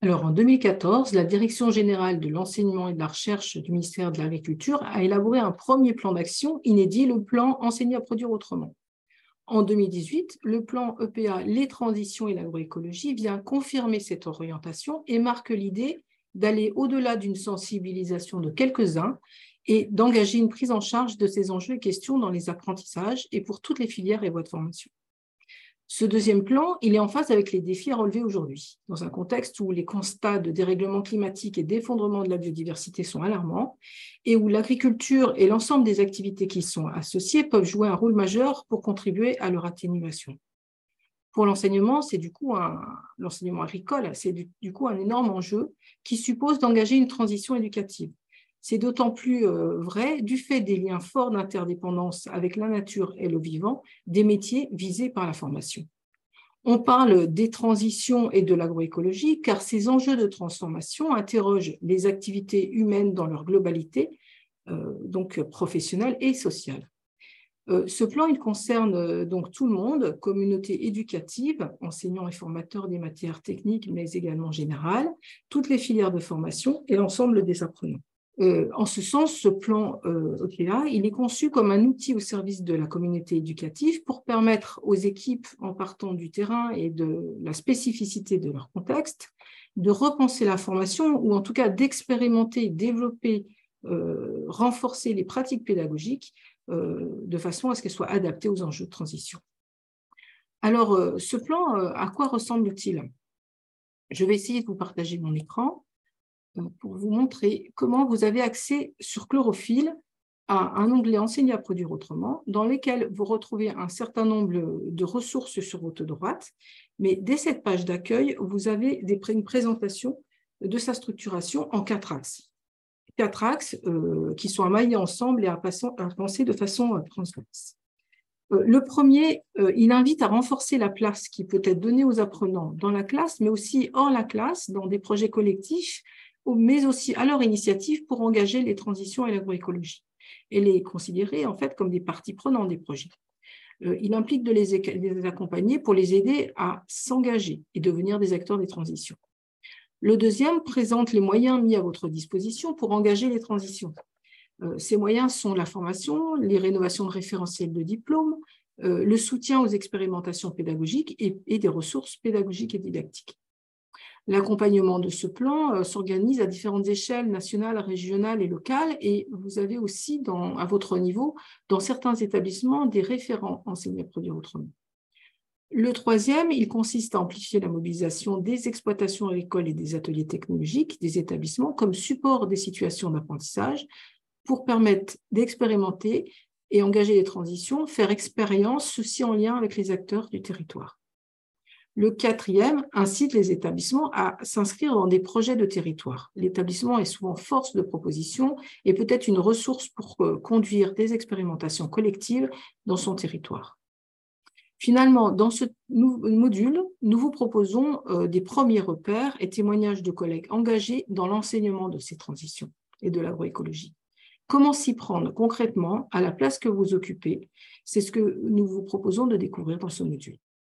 Alors, en 2014, la Direction générale de l'enseignement et de la recherche du ministère de l'Agriculture a élaboré un premier plan d'action inédit, le plan Enseigner à produire autrement. En 2018, le plan EPA Les transitions et l'agroécologie vient confirmer cette orientation et marque l'idée d'aller au-delà d'une sensibilisation de quelques-uns et d'engager une prise en charge de ces enjeux et questions dans les apprentissages et pour toutes les filières et voies de formation. Ce deuxième plan, il est en phase avec les défis à relever aujourd'hui, dans un contexte où les constats de dérèglement climatique et d'effondrement de la biodiversité sont alarmants et où l'agriculture et l'ensemble des activités qui y sont associées peuvent jouer un rôle majeur pour contribuer à leur atténuation. Pour l'enseignement, c'est du coup l'enseignement agricole, c'est du coup un énorme enjeu qui suppose d'engager une transition éducative c'est d'autant plus euh, vrai du fait des liens forts d'interdépendance avec la nature et le vivant des métiers visés par la formation. On parle des transitions et de l'agroécologie car ces enjeux de transformation interrogent les activités humaines dans leur globalité, euh, donc professionnelle et sociale. Euh, ce plan, il concerne donc tout le monde, communauté éducative, enseignants et formateurs des matières techniques, mais également générales, toutes les filières de formation et l'ensemble des apprenants. Euh, en ce sens, ce plan euh, il est conçu comme un outil au service de la communauté éducative pour permettre aux équipes, en partant du terrain et de la spécificité de leur contexte, de repenser la formation ou en tout cas d'expérimenter, développer, euh, renforcer les pratiques pédagogiques euh, de façon à ce qu'elles soient adaptées aux enjeux de transition. Alors, ce plan, à quoi ressemble-t-il? Je vais essayer de vous partager mon écran pour vous montrer comment vous avez accès sur Chlorophylle à un onglet Enseigner à produire autrement, dans lequel vous retrouvez un certain nombre de ressources sur votre droite. Mais dès cette page d'accueil, vous avez une présentation de sa structuration en quatre axes. Quatre axes euh, qui sont à ensemble et à, penser de façon euh, transverse. Euh, le premier, il invite à renforcer la place qui peut être donnée aux apprenants dans la classe, mais aussi hors la classe, dans des projets collectifs mais aussi à leur initiative pour engager les transitions et l'agroécologie et les considérer en fait comme des parties prenantes des projets. Euh, il implique de les, accompagner pour les aider à s'engager et devenir des acteurs des transitions. Le deuxième présente les moyens mis à votre disposition pour engager les transitions. Euh, ces moyens sont la formation, les rénovations de référentiels de diplômes, euh, le soutien aux expérimentations pédagogiques et des ressources pédagogiques et didactiques. L'accompagnement de ce plan euh, s'organise à différentes échelles nationales, régionales et locales et vous avez aussi à votre niveau, dans certains établissements, des référents enseignés à produire autrement. Le troisième, il consiste à amplifier la mobilisation des exploitations agricoles et des ateliers technologiques des établissements comme support des situations d'apprentissage pour permettre d'expérimenter et engager les transitions, faire expérience, ceci en lien avec les acteurs du territoire. Le quatrième incite les établissements à s'inscrire dans des projets de territoire. L'établissement est souvent force de proposition et peut être une ressource pour euh, conduire des expérimentations collectives dans son territoire. Finalement, dans ce module, nous vous proposons euh, des premiers repères et témoignages de collègues engagés dans l'enseignement de ces transitions et de l'agroécologie. Comment s'y prendre concrètement à la place que vous occupez? C'est ce que nous vous proposons de découvrir dans ce module.